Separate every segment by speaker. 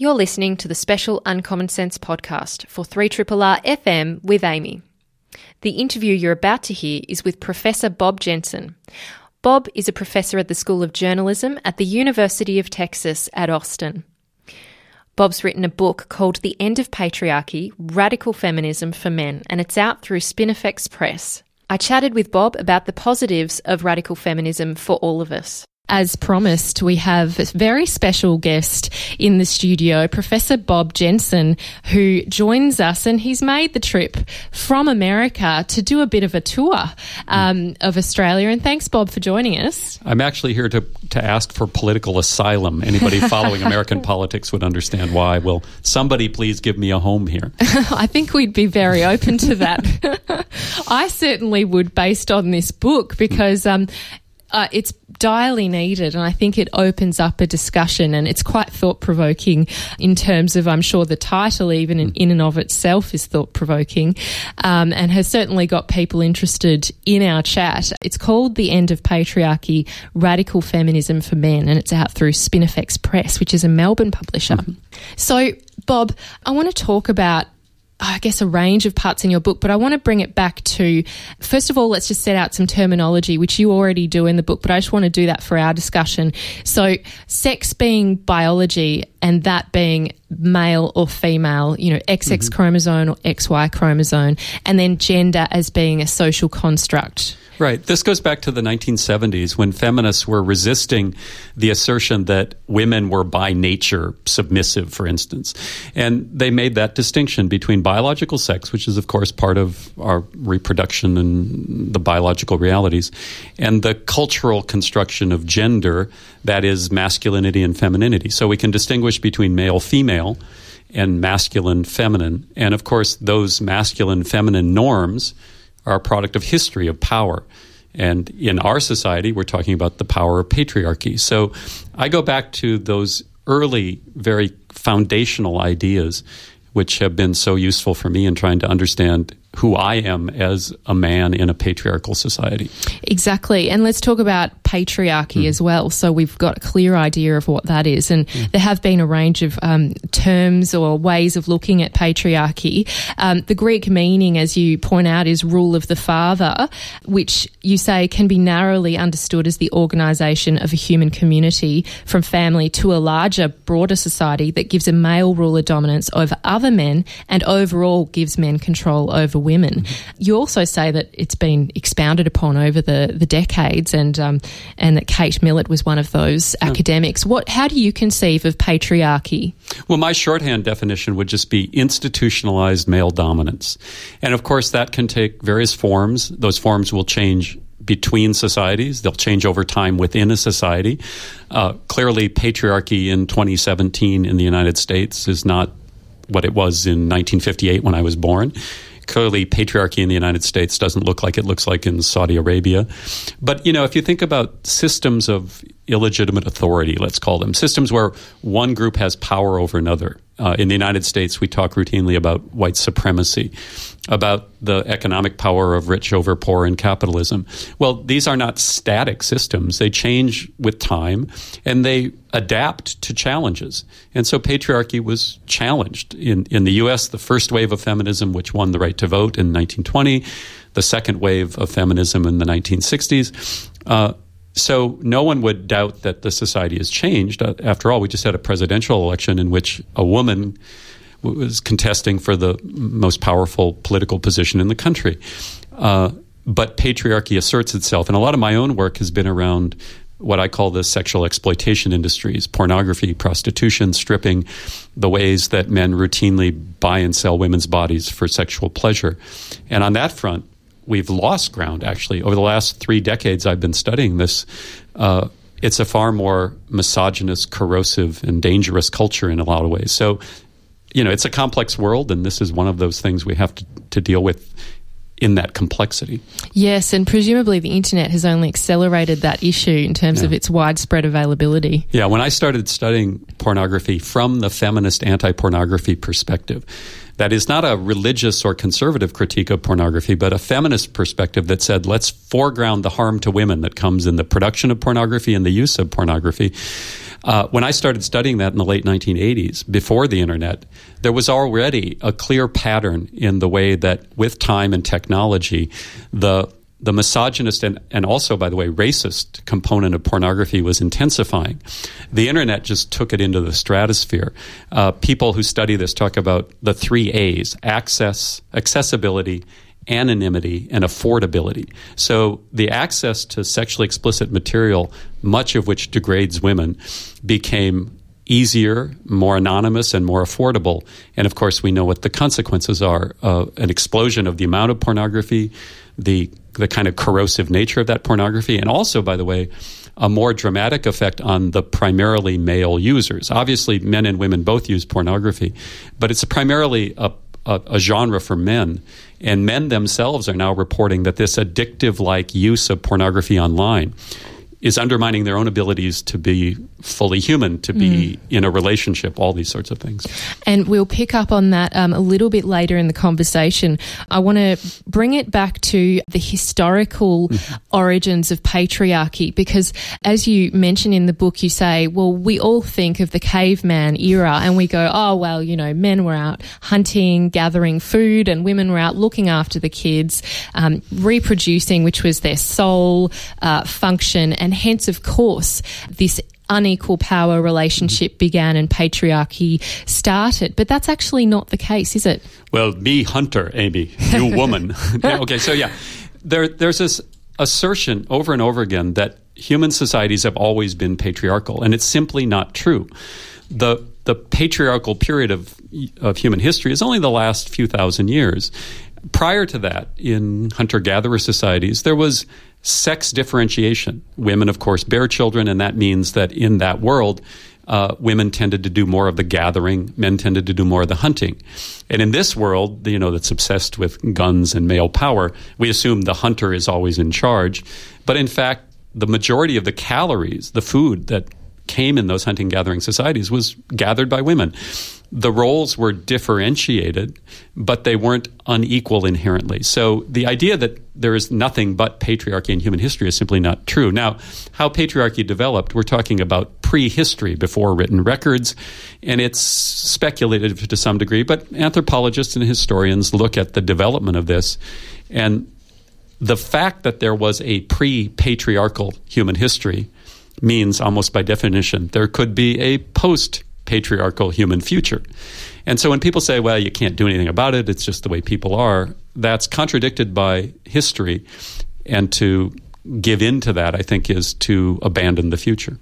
Speaker 1: You're listening to the special Uncommon Sense podcast for 3RRR FM with Amy. The interview you're about to hear is with Professor Bob Jensen. Bob is a professor at the School of Journalism at the University of Texas at Austin. Bob's written a book called The End of Patriarchy Radical Feminism for Men, and it's out through Spinifex Press. I chatted with Bob about the positives of radical feminism for all of us. As promised, we have a very special guest in the studio, Professor Bob Jensen, who joins us, and he's made the trip from America to do a bit of a tour um, of Australia. And thanks, Bob, for joining us.
Speaker 2: I'm actually here to, to ask for political asylum. Anybody following American politics would understand why. Will somebody please give me a home here?
Speaker 1: I think we'd be very open to that. I certainly would, based on this book, because um, uh, it's direly needed, and I think it opens up a discussion, and it's quite thought provoking in terms of, I'm sure, the title, even in, in and of itself, is thought provoking, um, and has certainly got people interested in our chat. It's called "The End of Patriarchy: Radical Feminism for Men," and it's out through Spinifex Press, which is a Melbourne publisher. Mm-hmm. So, Bob, I want to talk about I guess, a range of parts in your book, but I want to bring it back to, first of all, let's just set out some terminology, which you already do in the book, but I just want to do that for our discussion. So, sex being biology and that being male or female, you know, XX mm-hmm. chromosome or XY chromosome, and then gender as being a social construct.
Speaker 2: Right. This goes back to the 1970s when feminists were resisting the assertion that women were by nature submissive, for instance. And they made that distinction between biological sex, which is, of course, part of our reproduction and the biological realities, and the cultural construction of gender, that is, masculinity and femininity. So we can distinguish between male female and masculine feminine. And of course, those masculine feminine norms are a product of history, of power. And in our society, we're talking about the power of patriarchy. So I go back to those early, very foundational ideas, which have been so useful for me in trying to understand who I am as a man in a patriarchal society.
Speaker 1: Exactly. And let's talk about patriarchy mm. as well. So we've got a clear idea of what that is. And mm. there have been a range of um, terms or ways of looking at patriarchy. Um, the Greek meaning, as you point out, is rule of the father, which you say can be narrowly understood as the organisation of a human community from family to a larger, broader society that gives a male ruler dominance over other men and overall gives men control over women. Mm-hmm. You also say that it's been expounded upon over the, the decades and um, and that Kate Millett was one of those yeah. academics. What? How do you conceive of patriarchy?
Speaker 2: Well, my shorthand definition would just be institutionalized male dominance, and of course that can take various forms. Those forms will change between societies. They'll change over time within a society. Uh, clearly, patriarchy in 2017 in the United States is not what it was in 1958 when I was born clearly patriarchy in the United States doesn't look like it looks like in Saudi Arabia. But, you know, if you think about systems of illegitimate authority, let's call them, systems where one group has power over another. Uh, in the United States, we talk routinely about white supremacy, about the economic power of rich over poor in capitalism. Well, these are not static systems. They change with time and they adapt to challenges. And so patriarchy was challenged. In, in the U.S., the first wave of feminism, which won the right to vote in 1920, the second wave of feminism in the 1960s. Uh, so no one would doubt that the society has changed. Uh, after all, we just had a presidential election in which a woman was contesting for the most powerful political position in the country. Uh, but patriarchy asserts itself, and a lot of my own work has been around what I call the sexual exploitation industries pornography, prostitution, stripping, the ways that men routinely buy and sell women's bodies for sexual pleasure. And on that front, we've lost ground actually over the last three decades i've been studying this uh, it's a far more misogynist corrosive and dangerous culture in a lot of ways so you know it's a complex world and this is one of those things we have to, to deal with in that complexity.
Speaker 1: Yes, and presumably the internet has only accelerated that issue in terms yeah. of its widespread availability.
Speaker 2: Yeah, when I started studying pornography from the feminist anti pornography perspective, that is not a religious or conservative critique of pornography, but a feminist perspective that said, let's foreground the harm to women that comes in the production of pornography and the use of pornography. Uh, when I started studying that in the late 1980s, before the internet, there was already a clear pattern in the way that with time and technology, the the misogynist and, and also, by the way, racist component of pornography was intensifying. The internet just took it into the stratosphere. Uh, people who study this talk about the three A's access, accessibility, anonymity, and affordability. So the access to sexually explicit material, much of which degrades women, became easier, more anonymous, and more affordable. And of course, we know what the consequences are uh, an explosion of the amount of pornography, the, the kind of corrosive nature of that pornography, and also, by the way, a more dramatic effect on the primarily male users. Obviously, men and women both use pornography, but it's primarily a a, a, genre for men. And men themselves are now reporting that this addictive like use of pornography online is undermining their own abilities to be fully human, to be mm. in a relationship, all these sorts of things.
Speaker 1: And we'll pick up on that um, a little bit later in the conversation. I want to bring it back to the historical mm-hmm. origins of patriarchy because, as you mention in the book, you say, well, we all think of the caveman era and we go, oh, well, you know, men were out hunting, gathering food, and women were out looking after the kids, um, reproducing, which was their sole uh, function. And hence, of course, this unequal power relationship mm-hmm. began and patriarchy started. But that's actually not the case, is it?
Speaker 2: Well, me hunter, Amy, you woman. okay, so yeah, there, there's this assertion over and over again that human societies have always been patriarchal, and it's simply not true. The the patriarchal period of of human history is only the last few thousand years. Prior to that, in hunter gatherer societies, there was sex differentiation. Women, of course, bear children, and that means that in that world, uh, women tended to do more of the gathering, men tended to do more of the hunting. And in this world, you know, that's obsessed with guns and male power, we assume the hunter is always in charge. But in fact, the majority of the calories, the food that came in those hunting gathering societies was gathered by women the roles were differentiated, but they weren't unequal inherently. So the idea that there is nothing but patriarchy in human history is simply not true. Now, how patriarchy developed, we're talking about prehistory before written records, and it's speculative to some degree, but anthropologists and historians look at the development of this and the fact that there was a pre patriarchal human history means almost by definition there could be a post patriarchal human future. And so when people say, well, you can't do anything about it, it's just the way people are, that's contradicted by history. And to give in to that, I think, is to abandon the future.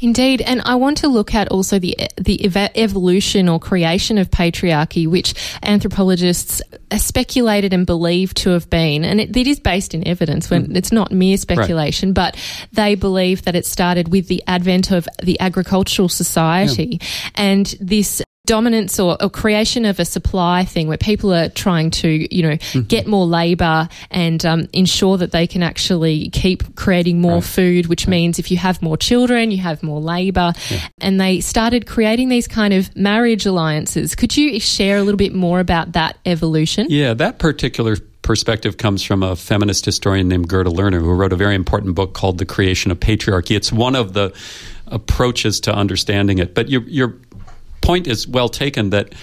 Speaker 1: Indeed, and I want to look at also the the ev- evolution or creation of patriarchy, which anthropologists speculated and believed to have been, and it, it is based in evidence. When mm. it's not mere speculation, right. but they believe that it started with the advent of the agricultural society, yeah. and this dominance or, or, creation of a supply thing where people are trying to, you know, mm-hmm. get more labor and um, ensure that they can actually keep creating more right. food, which right. means if you have more children, you have more labor. Yeah. And they started creating these kind of marriage alliances. Could you share a little bit more about that evolution?
Speaker 2: Yeah, that particular perspective comes from a feminist historian named Gerda Lerner, who wrote a very important book called The Creation of Patriarchy. It's one of the approaches to understanding it. But you're, you're point is well taken that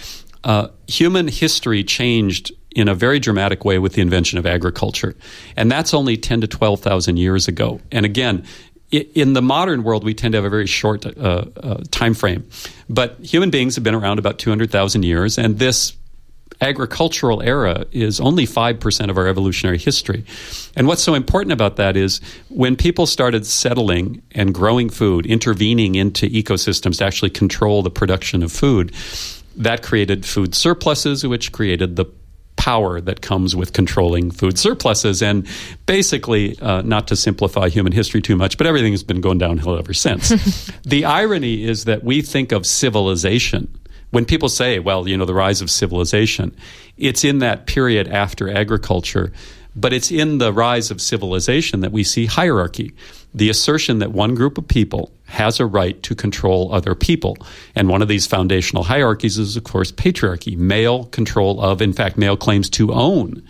Speaker 2: uh, human history changed in a very dramatic way with the invention of agriculture, and that's only ten to twelve thousand years ago. And again, in the modern world, we tend to have a very short uh, uh, time frame, but human beings have been around about two hundred thousand years, and this agricultural era is only 5% of our evolutionary history. And what's so important about that is when people started settling and growing food, intervening into ecosystems to actually control the production of food, that created food surpluses, which created the power that comes with controlling food surpluses. And basically, uh, not to simplify human history too much, but everything has been going downhill ever since. the irony is that we think of civilization when people say, well, you know, the rise of civilization, it's in that period after agriculture, but it's in the rise of civilization that we see hierarchy. The assertion that one group of people has a right to control other people. And one of these foundational hierarchies is, of course, patriarchy, male control of, in fact, male claims to own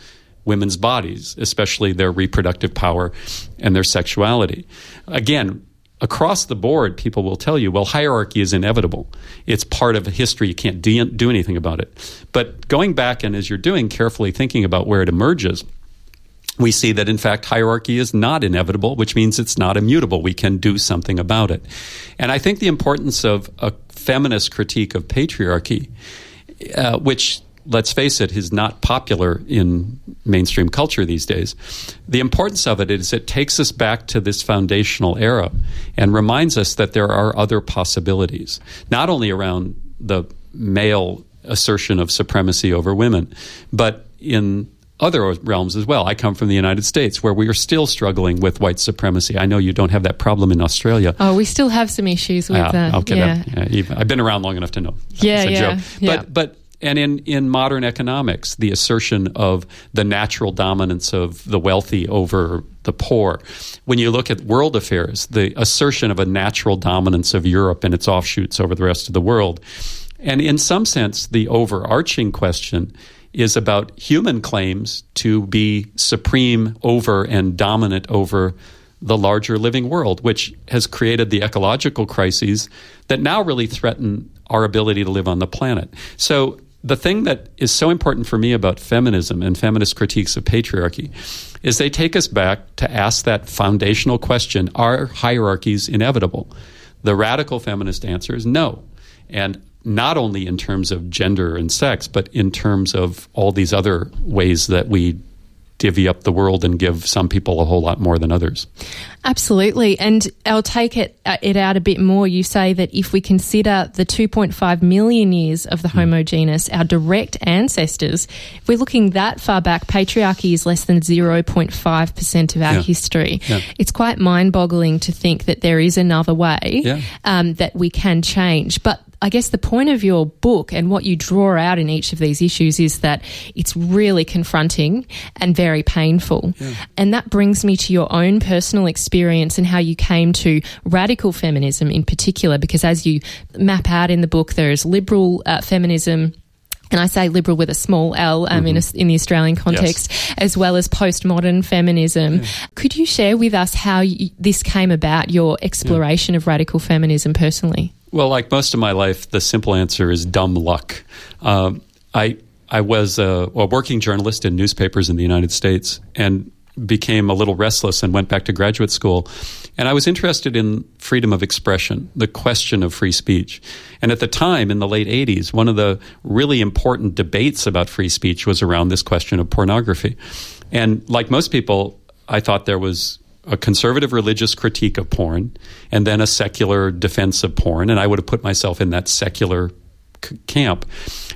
Speaker 2: women's bodies, especially their reproductive power and their sexuality. Again, across the board, people will tell you, well, hierarchy is inevitable. It's part of history. You can't do, do anything about it. But going back and as you're doing, carefully thinking about where it emerges, we see that in fact hierarchy is not inevitable, which means it's not immutable. We can do something about it. And I think the importance of a feminist critique of patriarchy, uh, which let's face it, is not popular in mainstream culture these days. The importance of it is it takes us back to this foundational era and reminds us that there are other possibilities, not only around the male assertion of supremacy over women, but in other realms as well. I come from the United States where we are still struggling with white supremacy. I know you don't have that problem in Australia.
Speaker 1: Oh, we still have some issues with uh, that. Okay, yeah.
Speaker 2: That, yeah, I've been around long enough to know.
Speaker 1: Yeah, yeah,
Speaker 2: yeah. But but and in, in modern economics, the assertion of the natural dominance of the wealthy over the poor. When you look at world affairs, the assertion of a natural dominance of Europe and its offshoots over the rest of the world. And in some sense, the overarching question is about human claims to be supreme over and dominant over the larger living world, which has created the ecological crises that now really threaten our ability to live on the planet. So the thing that is so important for me about feminism and feminist critiques of patriarchy is they take us back to ask that foundational question are hierarchies inevitable? The radical feminist answer is no. And not only in terms of gender and sex, but in terms of all these other ways that we divvy up the world and give some people a whole lot more than others.
Speaker 1: Absolutely. And I'll take it, uh, it out a bit more. You say that if we consider the 2.5 million years of the mm. Homo genus, our direct ancestors, if we're looking that far back, patriarchy is less than 0.5% of our yeah. history. Yeah. It's quite mind boggling to think that there is another way yeah. um, that we can change. But I guess the point of your book and what you draw out in each of these issues is that it's really confronting and very painful. Yeah. And that brings me to your own personal experience and how you came to radical feminism in particular, because as you map out in the book, there is liberal uh, feminism and I say liberal with a small L um, mm-hmm. in, a, in the Australian context, yes. as well as postmodern feminism. Yeah. Could you share with us how you, this came about, your exploration yeah. of radical feminism personally?
Speaker 2: Well, like most of my life, the simple answer is dumb luck. Um, I I was a, a, working journalist in newspapers in the United States and became a little restless and went back to graduate school. And I was interested in freedom of expression, the question of free speech. And at the time, in the late 80s, one of the really important debates about free speech was around this question of pornography. And like most people, I thought there was a conservative religious critique of porn and then a secular defense of porn. And I would have put myself in that secular c- camp.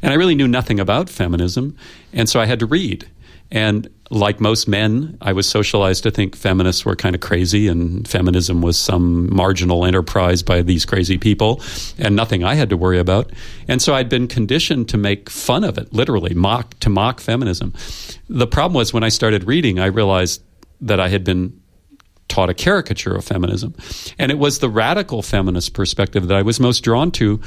Speaker 2: And I really knew nothing about feminism. And so I had to read. And like most men, I was socialized to think feminists were kind of crazy and feminism was some marginal enterprise by these crazy people and nothing I had to worry about. And so I'd been conditioned to make fun of it, literally, mock to mock feminism. The problem was when I started reading, I realized that I had been taught a caricature of feminism. And it was the radical feminist perspective that I was most drawn to,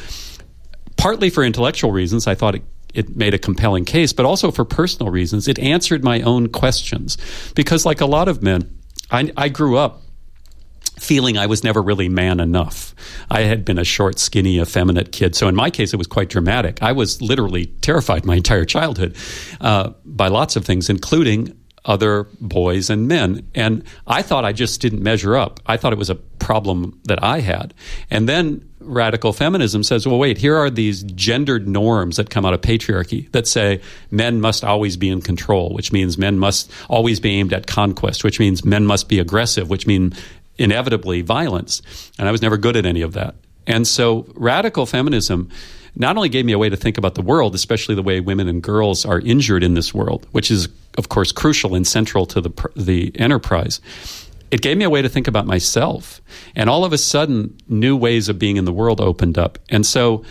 Speaker 2: partly for intellectual reasons. I thought it, it made a compelling case, but also for personal reasons. It answered my own questions. Because, like a lot of men, I, I grew up feeling I was never really man enough. I had been a short, skinny, effeminate kid. So in my case, it was quite dramatic. I was literally terrified my entire childhood uh, by lots of things, including other boys and men. And I thought I just didn't measure up. I thought it was a problem that I had. And then radical feminism says, well, wait, here are these gendered norms that come out of patriarchy that say men must always be in control, which means men must always be aimed at conquest, which means men must be aggressive, which means inevitably violence. And I was never good at any of that. And so radical feminism not only gave me a way to think about the world, especially the way women and girls are injured in this world, which is, of course, crucial and central to the, the enterprise. It gave me a way to think about myself. And all of a sudden, new ways of being in the world opened up. And so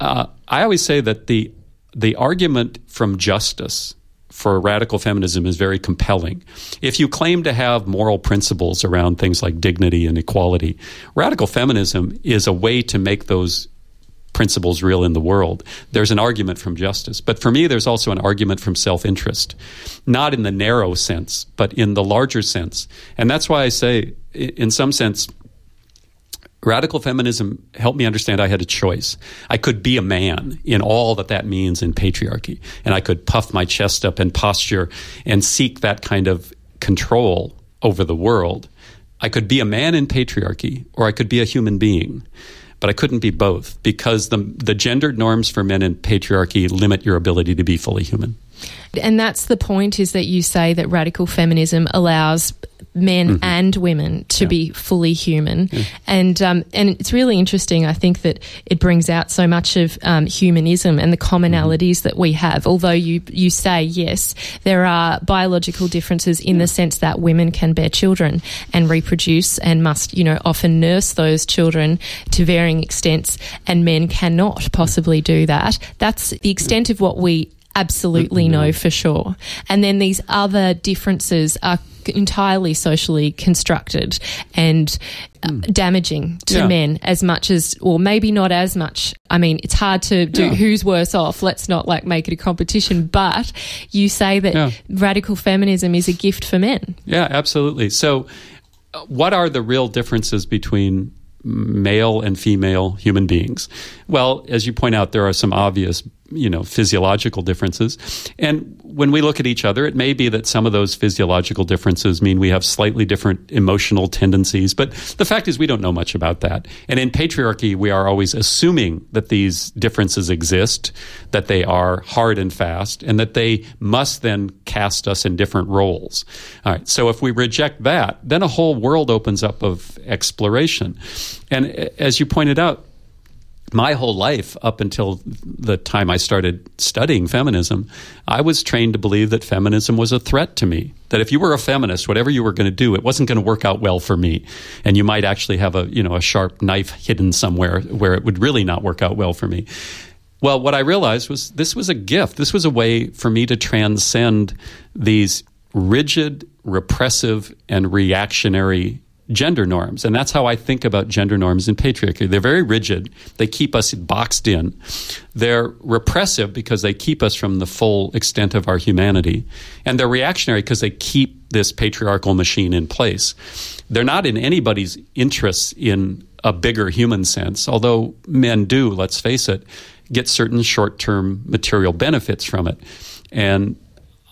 Speaker 2: uh, I always say that the, the argument from justice for radical feminism is very compelling. If you claim to have moral principles around things like dignity and equality, radical feminism is a way to make those principles real in the world. There's an argument from justice. But for me, there's also an argument from self interest, not in the narrow sense, but in the larger sense. And that's why I say, in some sense, Radical feminism helped me understand I had a choice. I could be a man in all that that means in patriarchy, and I could puff my chest up and posture and seek that kind of control over the world. I could be a man in patriarchy, or I could be a human being but I couldn't be both because the the gendered norms for men in patriarchy limit your ability to be fully human.
Speaker 1: And that's the point is that you say that radical feminism allows men mm-hmm. and women to yeah. be fully human, yeah. and um, and it's really interesting. I think that it brings out so much of um, humanism and the commonalities mm-hmm. that we have. Although you you say yes, there are biological differences in yeah. the sense that women can bear children and reproduce and must you know often nurse those children to varying extents, and men cannot possibly do that. That's the extent of what we absolutely no, for sure. And then these other differences are entirely socially constructed and mm. damaging to yeah. men as much as or maybe not as much i mean it's hard to do yeah. who's worse off let's not like make it a competition but you say that yeah. radical feminism is a gift for men
Speaker 2: yeah absolutely so uh, what are the real differences between male and female human beings well as you point out there are some obvious you know physiological differences. And when we look at each other it may be that some of those physiological differences mean we have slightly different emotional tendencies but the fact is we don't know much about that. And in patriarchy we are always assuming that these differences exist that they are hard and fast and that they must then cast us in different roles. All right so if we reject that then a whole world opens up of exploration. And as you pointed out my whole life up until the time I started studying feminism, I was trained to believe that feminism was a threat to me. That if you were a feminist, whatever you were going to do, it wasn't going to work out well for me, and you might actually have a you know a sharp knife hidden somewhere where it would really not work out well for me. Well, what I realized was this was a gift. This was a way for me to transcend these rigid, repressive, and reactionary gender norms. And that's how I think about gender norms in patriarchy. They're very rigid, they keep us boxed in. They're repressive because they keep us from the full extent of our humanity. And they're reactionary because they keep this patriarchal machine in place. They're not in anybody's interests in a bigger human sense, although men do, let's face it, get certain short term material benefits from it. And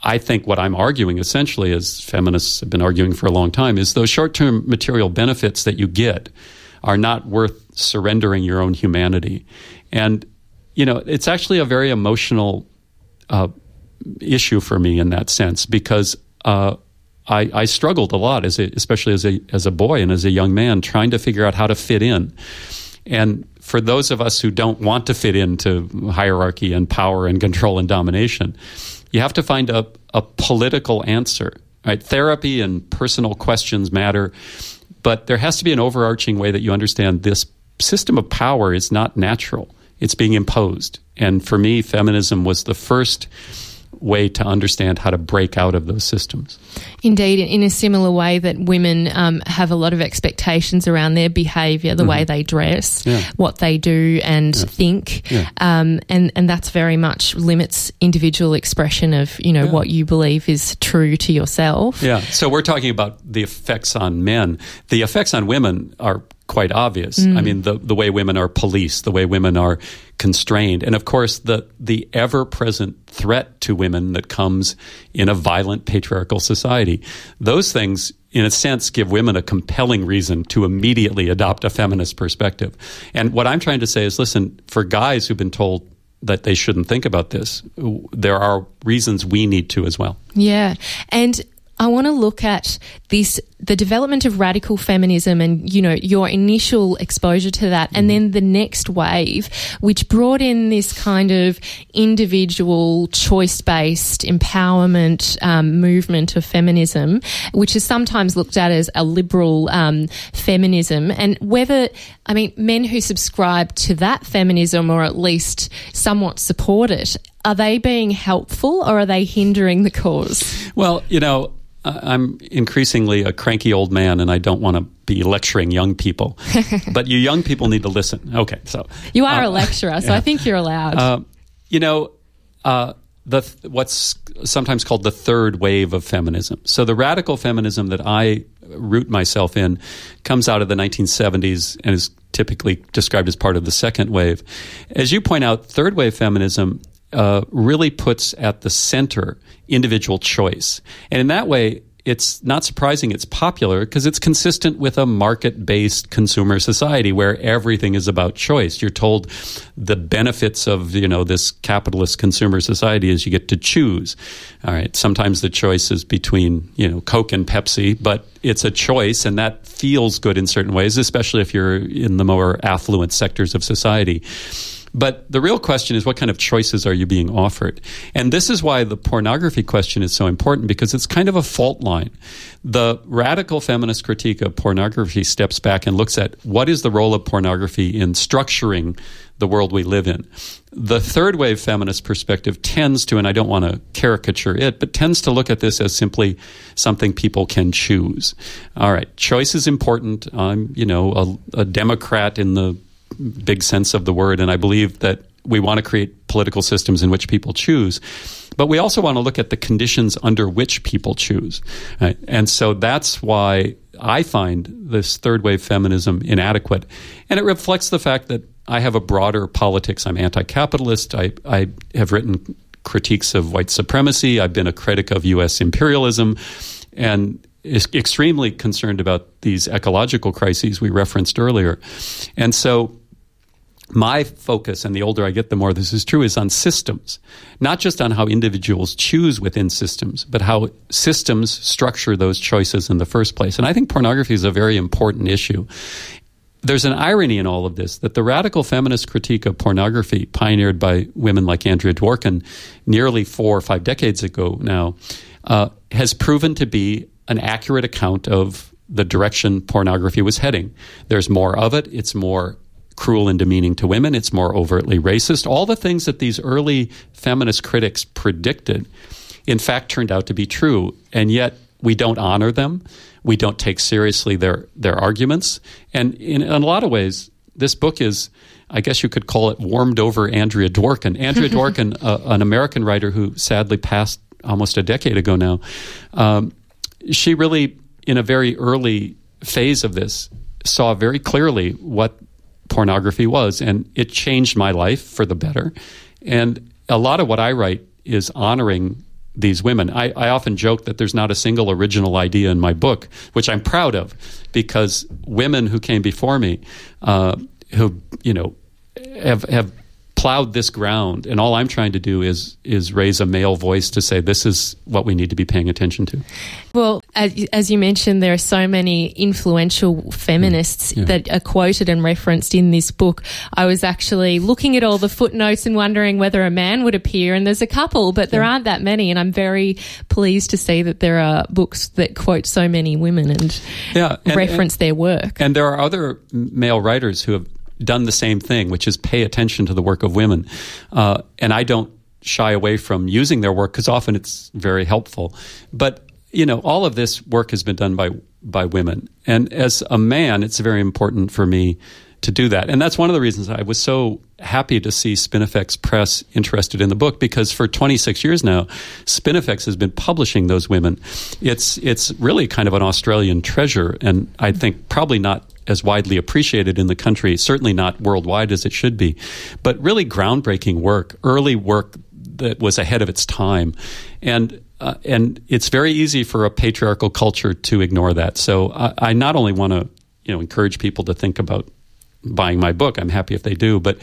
Speaker 2: I think what I'm arguing essentially, as feminists have been arguing for a long time, is those short term material benefits that you get are not worth surrendering your own humanity. And, you know, it's actually a very emotional uh, issue for me in that sense because uh, I, I, struggled a lot, as a, especially as a, as a boy and as a young man, trying to figure out how to fit in. And for those of us who don't want to fit into hierarchy and power and control and domination, you have to find a, a political answer. Right? Therapy and personal questions matter, but there has to be an overarching way that you understand this system of power is not natural. It's being imposed. And for me, feminism was the first way to understand how to break out of those systems.
Speaker 1: Indeed, in a similar way that women um, have a lot of expectations around their behaviour, the mm-hmm. way they dress, yeah. what they do and yeah. think, yeah. Um, and and that's very much limits individual expression of you know what you believe is true to yourself.
Speaker 2: Yeah. So we're talking about the effects on men. The effects on women are quite obvious. Mm. I mean, the, the way women are policed, the way women are constrained, and of course, the, the ever present threat to women that comes in a violent patriarchal society. Those things, in a sense, give women a compelling reason to immediately adopt a feminist perspective. And what I'm trying to say is listen, for guys who've been told that they shouldn't think about this, there are reasons we need to as well.
Speaker 1: Yeah. And I want to look at this the development of radical feminism and you know your initial exposure to that and then the next wave which brought in this kind of individual choice based empowerment um, movement of feminism which is sometimes looked at as a liberal um, feminism. And whether I mean men who subscribe to that feminism or at least somewhat support it are they being helpful or are they hindering the cause?
Speaker 2: Well you know I'm increasingly a cranky old man, and I don't want to be lecturing young people. but you young people need to listen. Okay, so
Speaker 1: you are uh, a lecturer, so yeah. I think you're allowed. Uh,
Speaker 2: you know, uh, the what's sometimes called the third wave of feminism. So the radical feminism that I root myself in comes out of the 1970s and is typically described as part of the second wave. As you point out, third wave feminism uh, really puts at the center individual choice, and in that way, it's not surprising it's popular because it's consistent with a market based consumer society where everything is about choice. You're told the benefits of, you know, this capitalist consumer society is you get to choose. All right. Sometimes the choice is between, you know, Coke and Pepsi, but it's a choice and that feels good in certain ways, especially if you're in the more affluent sectors of society. But the real question is what kind of choices are you being offered? And this is why the pornography question is so important because it's kind of a fault line. The radical feminist critique of pornography steps back and looks at what is the role of pornography in structuring the world we live in. The third wave feminist perspective tends to, and I don't want to caricature it, but tends to look at this as simply something people can choose. All right, choice is important. I'm, you know, a, a Democrat in the big sense of the word, and I believe that we want to create political systems in which people choose. But we also want to look at the conditions under which people choose. Right? And so that's why I find this third wave feminism inadequate. And it reflects the fact that I have a broader politics. I'm anti capitalist. I, I have written critiques of white supremacy. I've been a critic of U.S. imperialism. And is extremely concerned about these ecological crises we referenced earlier. And so my focus, and the older I get, the more this is true, is on systems, not just on how individuals choose within systems, but how systems structure those choices in the first place. And I think pornography is a very important issue. There's an irony in all of this that the radical feminist critique of pornography, pioneered by women like Andrea Dworkin nearly four or five decades ago now, uh, has proven to be an accurate account of the direction pornography was heading. There's more of it, it's more cruel and demeaning to women, it's more overtly racist. All the things that these early feminist critics predicted, in fact, turned out to be true. And yet, we don't honor them. We don't take seriously their, their arguments. And in, in a lot of ways, this book is, I guess you could call it warmed over Andrea Dworkin. Andrea Dworkin, uh, an American writer who sadly passed almost a decade ago now, um, she really, in a very early phase of this, saw very clearly what pornography was, and it changed my life for the better. And a lot of what I write is honoring these women. I, I, often joke that there's not a single original idea in my book, which I'm proud of, because women who came before me, uh, who you know, have have plowed this ground, and all I'm trying to do is is raise a male voice to say this is what we need to be paying attention to.
Speaker 1: Well, as, as you mentioned, there are so many influential feminists yeah. that are quoted and referenced in this book. I was actually looking at all the footnotes and wondering whether a man would appear, and there's a couple, but there yeah. aren't that many. And I'm very pleased to see that there are books that quote so many women and, yeah, and reference
Speaker 2: and,
Speaker 1: their work.
Speaker 2: And there are other male writers who have done the same thing, which is pay attention to the work of women. Uh, and I don't shy away from using their work because often it's very helpful. But you know, all of this work has been done by by women, and as a man, it's very important for me to do that. And that's one of the reasons I was so happy to see Spinifex Press interested in the book because for 26 years now, Spinifex has been publishing those women. It's it's really kind of an Australian treasure, and I think probably not as widely appreciated in the country, certainly not worldwide as it should be, but really groundbreaking work, early work that was ahead of its time. And uh, and it's very easy for a patriarchal culture to ignore that. So I, I not only want to you know encourage people to think about buying my book. I'm happy if they do, but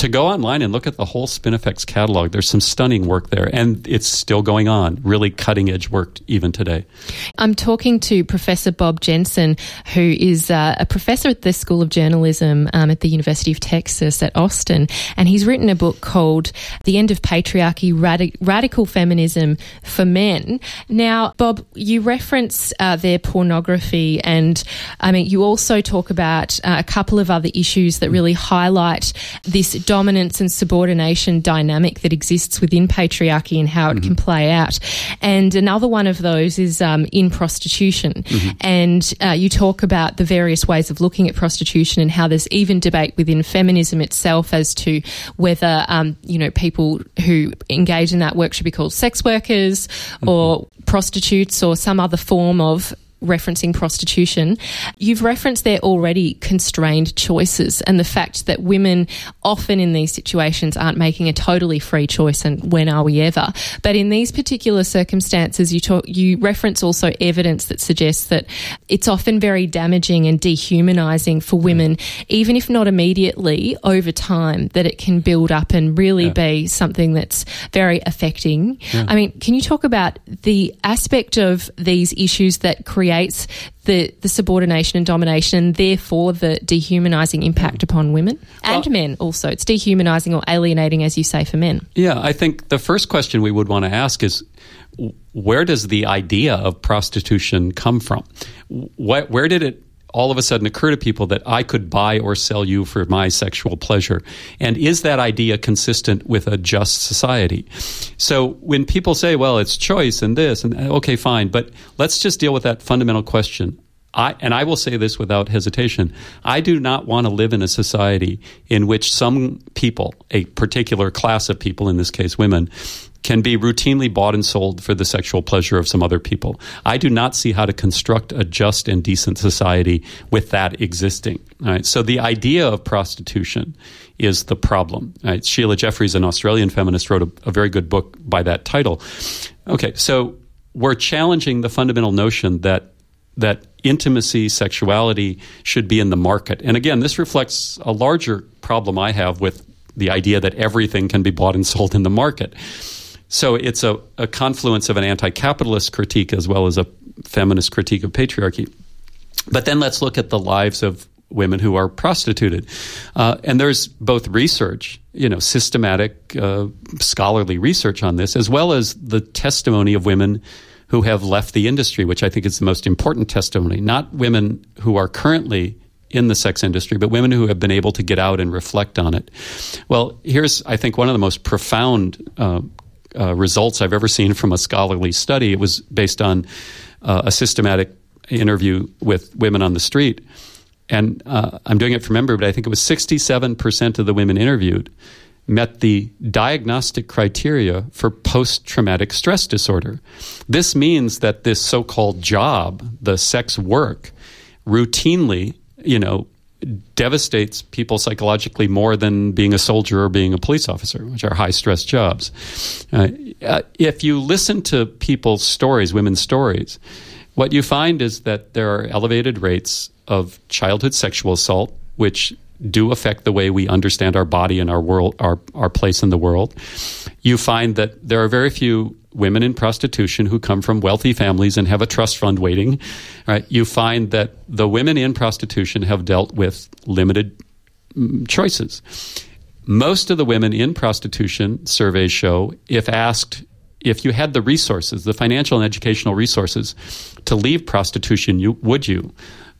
Speaker 2: to go online and look at the whole Spinifex catalog, there's some stunning work there, and it's still going on. Really cutting edge work even today.
Speaker 1: I'm talking to Professor Bob Jensen, who is uh, a professor at the School of Journalism um, at the University of Texas at Austin, and he's written a book called "The End of Patriarchy: Radi- Radical Feminism for Men." Now, Bob, you reference uh, their pornography, and I mean, you also talk about uh, a couple of other issues that really highlight this dominance and subordination dynamic that exists within patriarchy and how it mm-hmm. can play out. And another one of those is um, in prostitution. Mm-hmm. And uh, you talk about the various ways of looking at prostitution and how there's even debate within feminism itself as to whether, um, you know, people who engage in that work should be called sex workers mm-hmm. or prostitutes or some other form of referencing prostitution, you've referenced their already constrained choices and the fact that women often in these situations aren't making a totally free choice and when are we ever. But in these particular circumstances, you talk, you reference also evidence that suggests that it's often very damaging and dehumanizing for women, even if not immediately, over time, that it can build up and really yeah. be something that's very affecting. Yeah. I mean, can you talk about the aspect of these issues that create creates the, the subordination and domination, and therefore the dehumanizing impact mm. upon women and well, men also. It's dehumanizing or alienating, as you say, for men.
Speaker 2: Yeah, I think the first question we would want to ask is where does the idea of prostitution come from? Where, where did it all of a sudden occur to people that I could buy or sell you for my sexual pleasure? And is that idea consistent with a just society? So when people say, well, it's choice and this, and okay, fine, but let's just deal with that fundamental question. I, and I will say this without hesitation. I do not want to live in a society in which some people, a particular class of people, in this case women, can be routinely bought and sold for the sexual pleasure of some other people. I do not see how to construct a just and decent society with that existing. Right? So the idea of prostitution is the problem. Right? Sheila Jeffreys, an Australian feminist, wrote a, a very good book by that title. Okay, so we're challenging the fundamental notion that that intimacy, sexuality should be in the market. And again, this reflects a larger problem I have with the idea that everything can be bought and sold in the market. So it's a, a confluence of an anti capitalist critique as well as a feminist critique of patriarchy. But then let's look at the lives of women who are prostituted. Uh, and there's both research, you know, systematic, uh, scholarly research on this, as well as the testimony of women who have left the industry, which I think is the most important testimony. Not women who are currently in the sex industry, but women who have been able to get out and reflect on it. Well, here's, I think, one of the most profound uh, uh, results I've ever seen from a scholarly study. It was based on uh, a systematic interview with women on the street. And uh, I'm doing it from memory, but I think it was 67% of the women interviewed met the diagnostic criteria for post traumatic stress disorder. This means that this so called job, the sex work, routinely, you know, devastates people psychologically more than being a soldier or being a police officer, which are high stress jobs. Uh, uh, if you listen to people's stories, women's stories, what you find is that there are elevated rates of childhood sexual assault, which do affect the way we understand our body and our world, our, our place in the world. You find that there are very few women in prostitution who come from wealthy families and have a trust fund waiting, right? You find that the women in prostitution have dealt with limited mm, choices. Most of the women in prostitution surveys show if asked if you had the resources, the financial and educational resources to leave prostitution, you would you?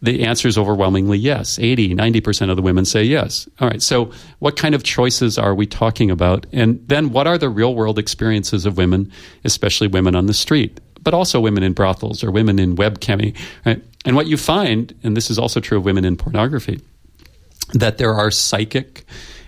Speaker 2: The answer is overwhelmingly yes. 80, 90% of the women say yes. All right. So, what kind of choices are we talking about? And then, what are the real world experiences of women, especially women on the street, but also women in brothels or women in webcamming? Right? And what you find, and this is also true of women in pornography, that there are psychic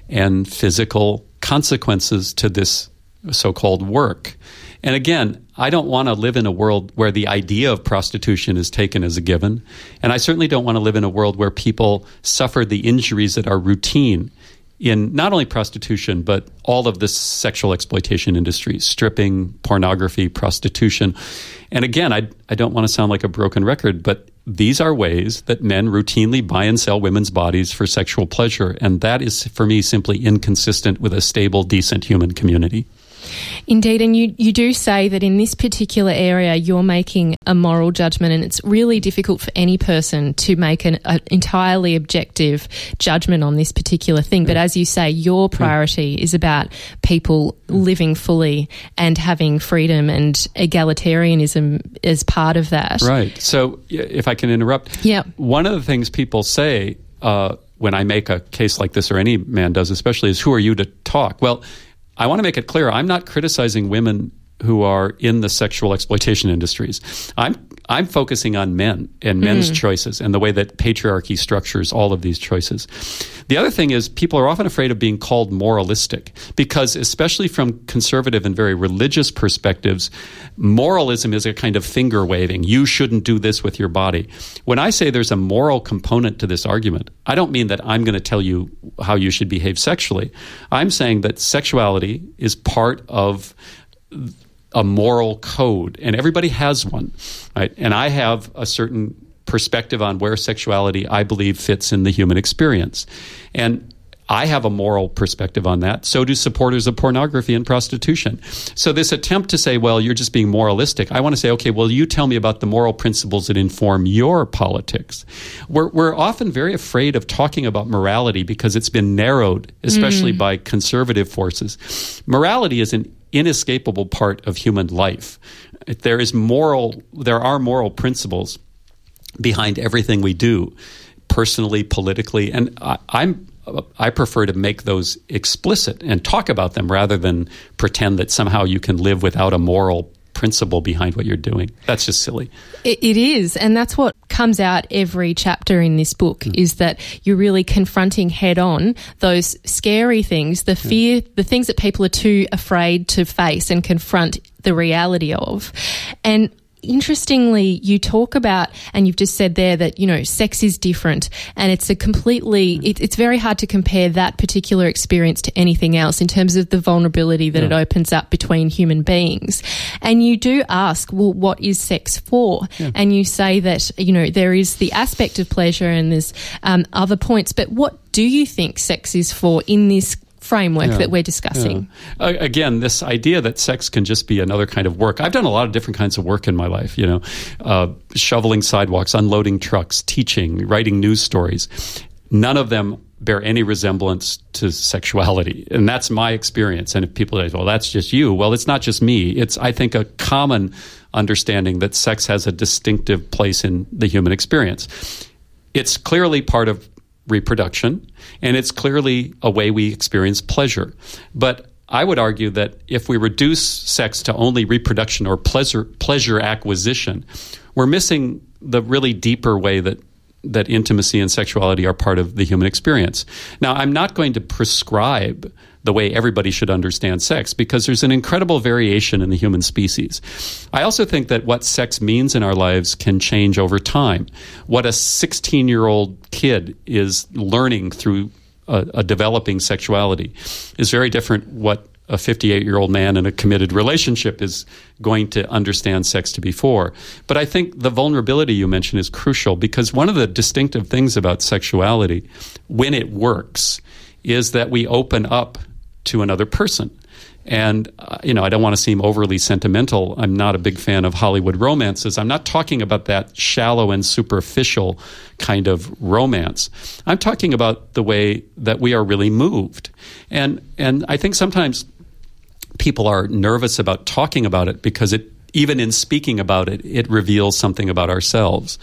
Speaker 2: and physical consequences to this so called work. And again, I don't want to live in a world where the idea of prostitution is taken as a given. And I certainly don't want to live in a world where people suffer the injuries that are routine in not only prostitution, but all of the sexual exploitation industries stripping, pornography, prostitution. And again, I, I don't want to sound like a broken record, but these are ways that men routinely buy and sell women's bodies for sexual pleasure. And that is, for me, simply inconsistent with a stable, decent human community.
Speaker 1: Indeed, and you, you do say that in this particular area you're making a moral judgment, and it's really difficult for any person to make an entirely objective judgment on this particular thing. But mm. as you say, your mm. priority is about people mm. living fully and having freedom and egalitarianism as part of that.
Speaker 2: Right. So, if I can interrupt,
Speaker 1: yeah.
Speaker 2: one of the things people say uh, when I make a case like this, or any man does, especially, is who are you to talk? Well, I want to make it clear I'm not criticizing women who are in the sexual exploitation industries. I'm I'm focusing on men and men's mm. choices and the way that patriarchy structures all of these choices. The other thing is people are often afraid of being called moralistic because especially from conservative and very religious perspectives, moralism is a kind of finger waving. You shouldn't do this with your body. When I say there's a moral component to this argument, I don't mean that I'm going to tell you how you should behave sexually. I'm saying that sexuality is part of a moral code, and everybody has one, right? And I have a certain perspective on where sexuality, I believe, fits in the human experience, and I have a moral perspective on that. So do supporters of pornography and prostitution. So, this attempt to say, well, you're just being moralistic, I want to say, okay, well, you tell me about the moral principles that inform your politics. We're, we're often very afraid of talking about morality because it's been narrowed, especially mm. by conservative forces. Morality is an inescapable part of human life. There is moral, there are moral principles behind everything we do, personally, politically, and I, I'm I prefer to make those explicit and talk about them rather than pretend that somehow you can live without a moral principle behind what you're doing. That's just silly.
Speaker 1: it, it is, and that's what comes out every chapter in this book mm. is that you're really confronting head on those scary things, the fear, mm. the things that people are too afraid to face and confront the reality of. And interestingly, you talk about, and you've just said there that, you know, sex is different and it's a completely, it, it's very hard to compare that particular experience to anything else in terms of the vulnerability that yeah. it opens up between human beings. And you do ask, well, what is sex for? Yeah. And you say that, you know, there is the aspect of pleasure and there's um, other points, but what do you think sex is for in this framework yeah, that we're discussing.
Speaker 2: Yeah. Uh, again, this idea that sex can just be another kind of work. I've done a lot of different kinds of work in my life, you know, uh, shoveling sidewalks, unloading trucks, teaching, writing news stories. None of them bear any resemblance to sexuality. And that's my experience. And if people say, well, that's just you, well, it's not just me. It's, I think, a common understanding that sex has a distinctive place in the human experience. It's clearly part of reproduction, and it's clearly a way we experience pleasure. But I would argue that if we reduce sex to only reproduction or pleasure pleasure acquisition, we're missing the really deeper way that that intimacy and sexuality are part of the human experience. Now, I'm not going to prescribe the way everybody should understand sex because there's an incredible variation in the human species. I also think that what sex means in our lives can change over time. What a 16 year old kid is learning through a, a developing sexuality is very different what a 58 year old man in a committed relationship is going to understand sex to be for. But I think the vulnerability you mentioned is crucial because one of the distinctive things about sexuality, when it works, is that we open up to another person. And, uh, you know, I don't want to seem overly sentimental. I'm not a big fan of Hollywood romances. I'm not talking about that shallow and superficial kind of romance. I'm talking about the way that we are really moved. And, and I think sometimes people are nervous about talking about it because it even in speaking about it, it reveals something about ourselves.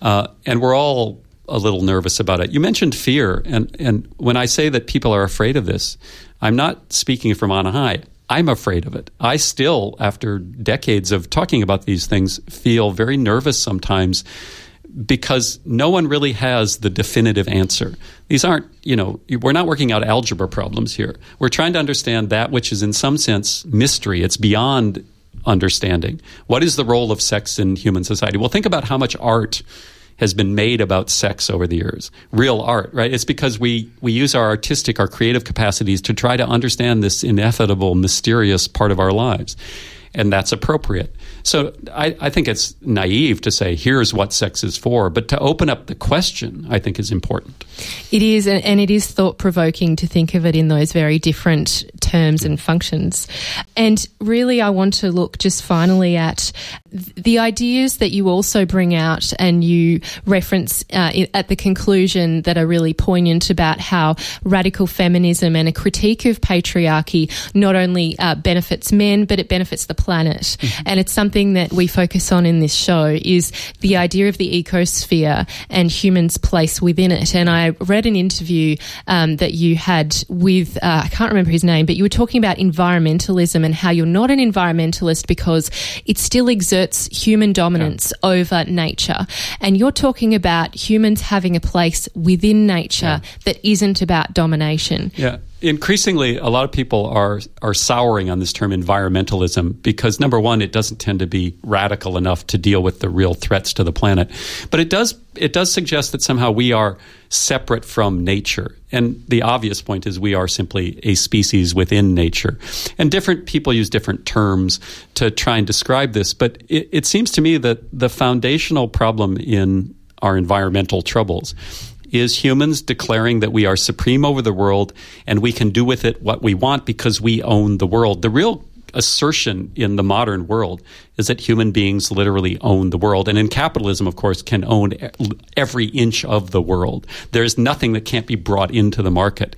Speaker 2: Uh, and we're all a little nervous about it. You mentioned fear, and, and when I say that people are afraid of this, I'm not speaking from on high. I'm afraid of it. I still, after decades of talking about these things, feel very nervous sometimes because no one really has the definitive answer. These aren't, you know, we're not working out algebra problems here. We're trying to understand that which is, in some sense, mystery. It's beyond understanding. What is the role of sex in human society? Well, think about how much art has been made about sex over the years. Real art, right? It's because we, we use our artistic, our creative capacities to try to understand this ineffable, mysterious part of our lives. And that's appropriate. So I, I, think it's naive to say, here's what sex is for, but to open up the question, I think is important.
Speaker 1: It is, and it is thought provoking to think of it in those very different terms and functions. And really, I want to look just finally at the ideas that you also bring out and you reference uh, at the conclusion that are really poignant about how radical feminism and a critique of patriarchy not only uh, benefits men, but it benefits the planet. Mm-hmm. And it's something that we focus on in this show is the idea of the ecosphere and humans' place within it. And I read an interview um, that you had with, uh, I can't remember his name, but you were talking about environmentalism and how you're not an environmentalist because it still exerts human dominance yeah. over nature. And you're talking about humans having a place within nature yeah. that isn't about domination.
Speaker 2: Yeah increasingly, a lot of people are are souring on this term environmentalism because number one, it doesn't tend to be radical enough to deal with the real threats to the planet, but it does it does suggest that somehow we are separate from nature. And the obvious point is we are simply a species within nature. And different people use different terms to try and describe this, but it, it seems to me that the foundational problem in our environmental troubles is humans declaring that we are supreme over the world and we can do with it what we want because we own the world. The real assertion in the modern world is that human beings literally own the world. And in capitalism, of course, can own every inch of the world. There's nothing that can't be brought into the market.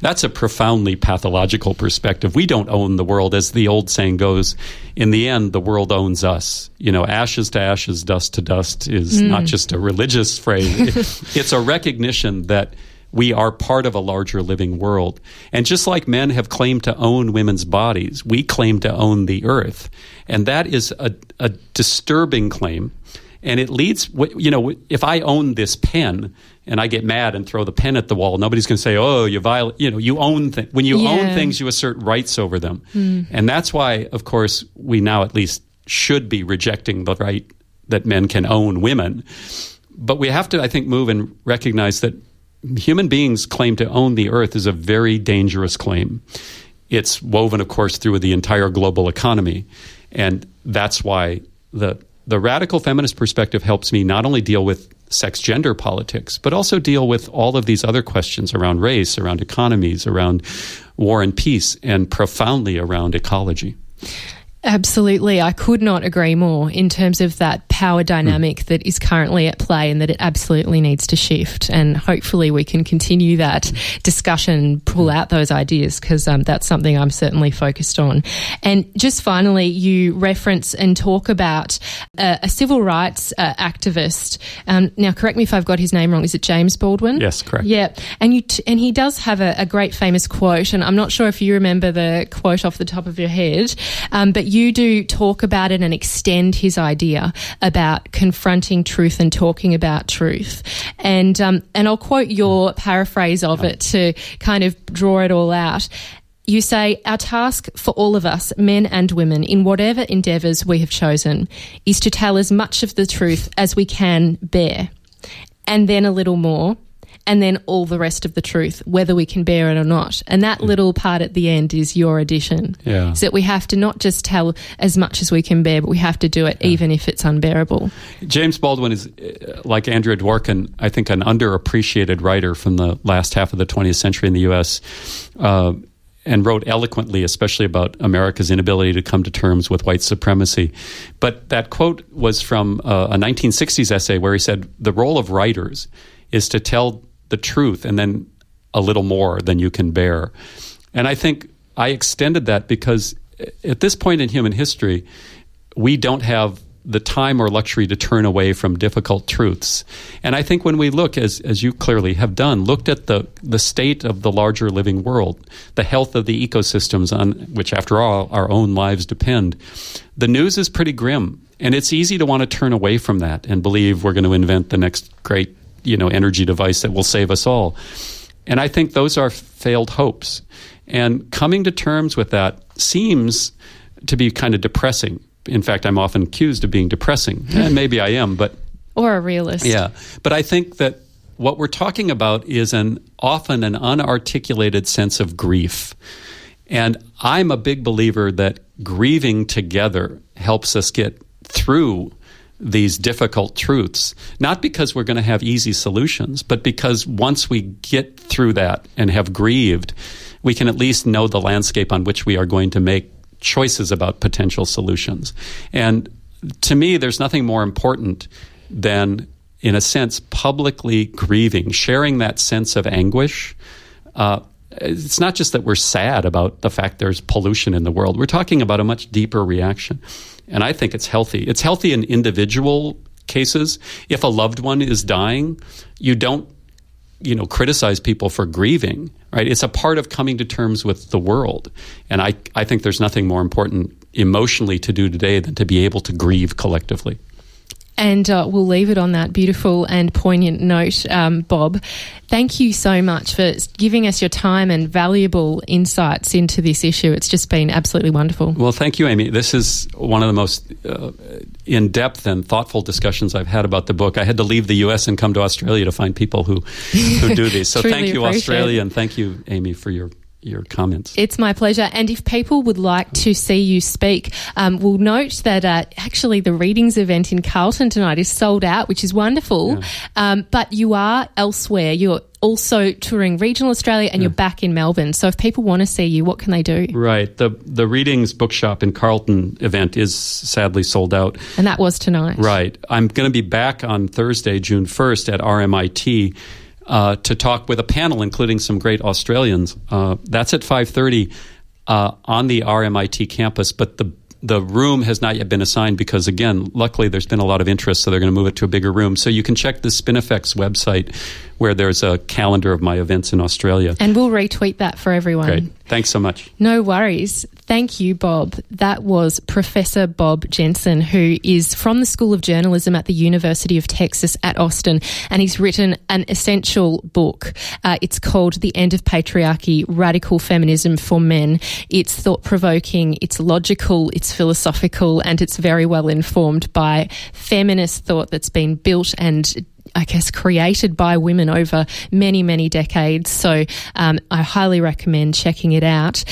Speaker 2: That's a profoundly pathological perspective. We don't own the world. As the old saying goes, in the end, the world owns us. You know, ashes to ashes, dust to dust is mm. not just a religious phrase, it's a recognition that we are part of a larger living world. And just like men have claimed to own women's bodies, we claim to own the earth. And that is a, a disturbing claim. And it leads, you know, if I own this pen and I get mad and throw the pen at the wall, nobody's going to say, "Oh, you violate." You know, you own things. When you yeah. own things, you assert rights over them, mm. and that's why, of course, we now at least should be rejecting the right that men can own women. But we have to, I think, move and recognize that human beings claim to own the earth is a very dangerous claim. It's woven, of course, through the entire global economy. And that's why the, the radical feminist perspective helps me not only deal with sex gender politics, but also deal with all of these other questions around race, around economies, around war and peace, and profoundly around ecology.
Speaker 1: Absolutely. I could not agree more in terms of that power dynamic mm. that is currently at play and that it absolutely needs to shift. And hopefully we can continue that discussion, pull out those ideas because um, that's something I'm certainly focused on. And just finally, you reference and talk about uh, a civil rights uh, activist. Um, now, correct me if I've got his name wrong. Is it James Baldwin?
Speaker 2: Yes, correct.
Speaker 1: Yeah. And you t- and he does have a, a, great famous quote. And I'm not sure if you remember the quote off the top of your head, um, but you do talk about it and extend his idea about confronting truth and talking about truth. And um, and I'll quote your paraphrase of it to kind of draw it all out. You say, Our task for all of us, men and women, in whatever endeavours we have chosen, is to tell as much of the truth as we can bear, and then a little more, and then all the rest of the truth, whether we can bear it or not. And that little part at the end is your addition.
Speaker 2: Yeah.
Speaker 1: So that we have to not just tell as much as we can bear, but we have to do it yeah. even if it's unbearable.
Speaker 2: James Baldwin is, uh, like Andrea Dworkin, I think an underappreciated writer from the last half of the 20th century in the U.S. Uh, and wrote eloquently, especially about America's inability to come to terms with white supremacy. But that quote was from uh, a 1960s essay where he said, The role of writers is to tell the truth and then a little more than you can bear. And I think I extended that because at this point in human history, we don't have the time or luxury to turn away from difficult truths. And I think when we look, as, as you clearly have done, looked at the, the state of the larger living world, the health of the ecosystems on which, after all, our own lives depend, the news is pretty grim. And it's easy to want to turn away from that and believe we're going to invent the next great you know energy device that will save us all. And I think those are failed hopes. And coming to terms with that seems to be kind of depressing. In fact, I'm often accused of being depressing. and maybe I am, but
Speaker 1: or a realist.
Speaker 2: Yeah. But I think that what we're talking about is an often an unarticulated sense of grief. And I'm a big believer that grieving together helps us get through these difficult truths, not because we're going to have easy solutions, but because once we get through that and have grieved, we can at least know the landscape on which we are going to make choices about potential solutions. And to me, there's nothing more important than, in a sense, publicly grieving, sharing that sense of anguish. Uh, it's not just that we're sad about the fact there's pollution in the world. We're talking about a much deeper reaction. And I think it's healthy. It's healthy in individual cases. If a loved one is dying, you don't you know criticize people for grieving right it's a part of coming to terms with the world and i i think there's nothing more important emotionally to do today than to be able to grieve collectively
Speaker 1: and uh, we'll leave it on that beautiful and poignant note, um, Bob. Thank you so much for giving us your time and valuable insights into this issue. It's just been absolutely wonderful.
Speaker 2: Well, thank you, Amy. This is one of the most uh, in depth and thoughtful discussions I've had about the book. I had to leave the U.S. and come to Australia to find people who, who do these. So thank you, Australia, and thank you, Amy, for your your comments.
Speaker 1: It's my pleasure. And if people would like to see you speak, um, we'll note that uh, actually the readings event in Carlton tonight is sold out, which is wonderful. Yeah. Um, but you are elsewhere. You're also touring regional Australia and yeah. you're back in Melbourne. So if people want to see you, what can they do?
Speaker 2: Right. The the Readings Bookshop in Carlton event is sadly sold out.
Speaker 1: And that was tonight.
Speaker 2: Right. I'm going to be back on Thursday, June 1st at RMIT uh, to talk with a panel, including some great Australians. Uh, that's at 5:30 uh, on the RMIT campus, but the the room has not yet been assigned because, again, luckily there's been a lot of interest, so they're going to move it to a bigger room. So you can check the Spinifex website where there's a calendar of my events in Australia.
Speaker 1: And we'll retweet that for everyone.
Speaker 2: Great. Thanks so much.
Speaker 1: No worries. Thank you, Bob. That was Professor Bob Jensen, who is from the School of Journalism at the University of Texas at Austin, and he's written an essential book. Uh, it's called The End of Patriarchy Radical Feminism for Men. It's thought provoking, it's logical, it's philosophical, and it's very well informed by feminist thought that's been built and I guess, created by women over many, many decades. So um, I highly recommend checking it out.